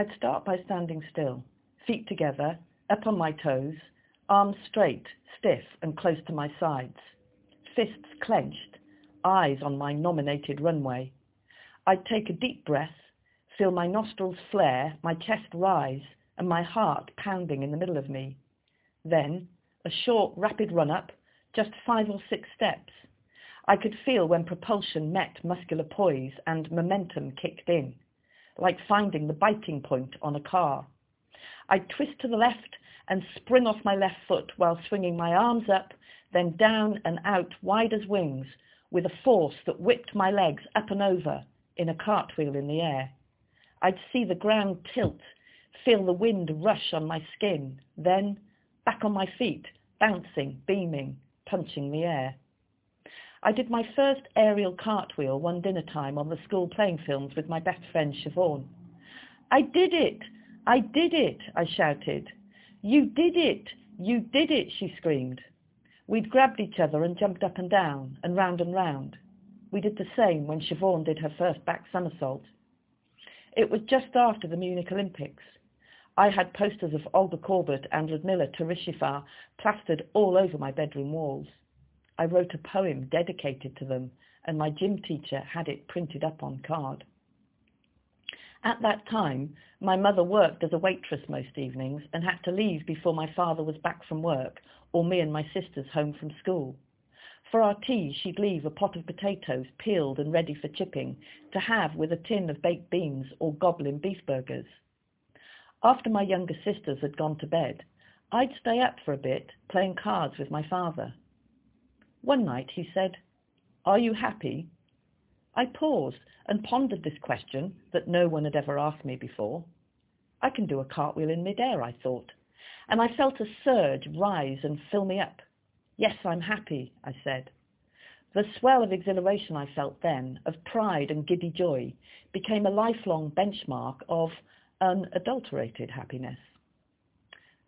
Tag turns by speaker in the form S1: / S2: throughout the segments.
S1: I'd start by standing still, feet together, up on my toes, arms straight, stiff and close to my sides, fists clenched, eyes on my nominated runway. I'd take a deep breath, feel my nostrils flare, my chest rise, and my heart pounding in the middle of me. Then, a short, rapid run-up, just five or six steps. I could feel when propulsion met muscular poise and momentum kicked in, like finding the biting point on a car. I'd twist to the left and spring off my left foot while swinging my arms up, then down and out wide as wings, with a force that whipped my legs up and over in a cartwheel in the air. I'd see the ground tilt, feel the wind rush on my skin, then back on my feet, bouncing, beaming, punching the air. I did my first aerial cartwheel one dinner time on the school playing films with my best friend Siobhan. I did it! I did it! I shouted. You did it! You did it! she screamed. We'd grabbed each other and jumped up and down and round and round. We did the same when Siobhan did her first back somersault. It was just after the Munich Olympics. I had posters of Olga Korbut and Ludmila Tourischeva plastered all over my bedroom walls. I wrote a poem dedicated to them, and my gym teacher had it printed up on card. At that time, my mother worked as a waitress most evenings and had to leave before my father was back from work or me and my sisters home from school. For our tea, she'd leave a pot of potatoes peeled and ready for chipping to have with a tin of baked beans or goblin beef burgers. After my younger sisters had gone to bed, I'd stay up for a bit playing cards with my father. One night he said, Are you happy? I paused and pondered this question that no one had ever asked me before. I can do a cartwheel in midair, I thought, and I felt a surge rise and fill me up. Yes, I'm happy, I said. The swell of exhilaration I felt then, of pride and giddy joy, became a lifelong benchmark of unadulterated happiness.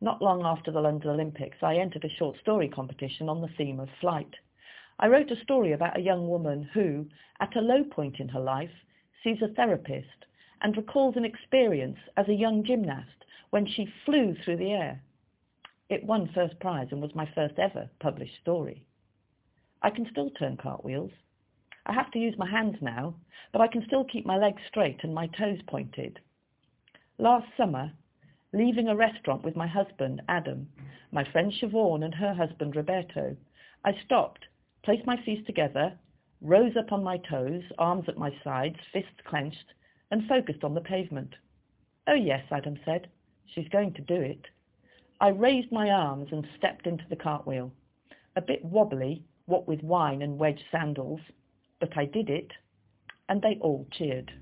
S1: Not long after the London Olympics, I entered a short story competition on the theme of flight. I wrote a story about a young woman who, at a low point in her life, sees a therapist and recalls an experience as a young gymnast when she flew through the air. It won first prize and was my first ever published story. I can still turn cartwheels. I have to use my hands now, but I can still keep my legs straight and my toes pointed. Last summer, leaving a restaurant with my husband, Adam, my friend Siobhan and her husband, Roberto, I stopped, placed my feet together, rose up on my toes, arms at my sides, fists clenched, and focused on the pavement. Oh yes, Adam said, she's going to do it. I raised my arms and stepped into the cartwheel. A bit wobbly, what with wine and wedge sandals, but I did it, and they all cheered.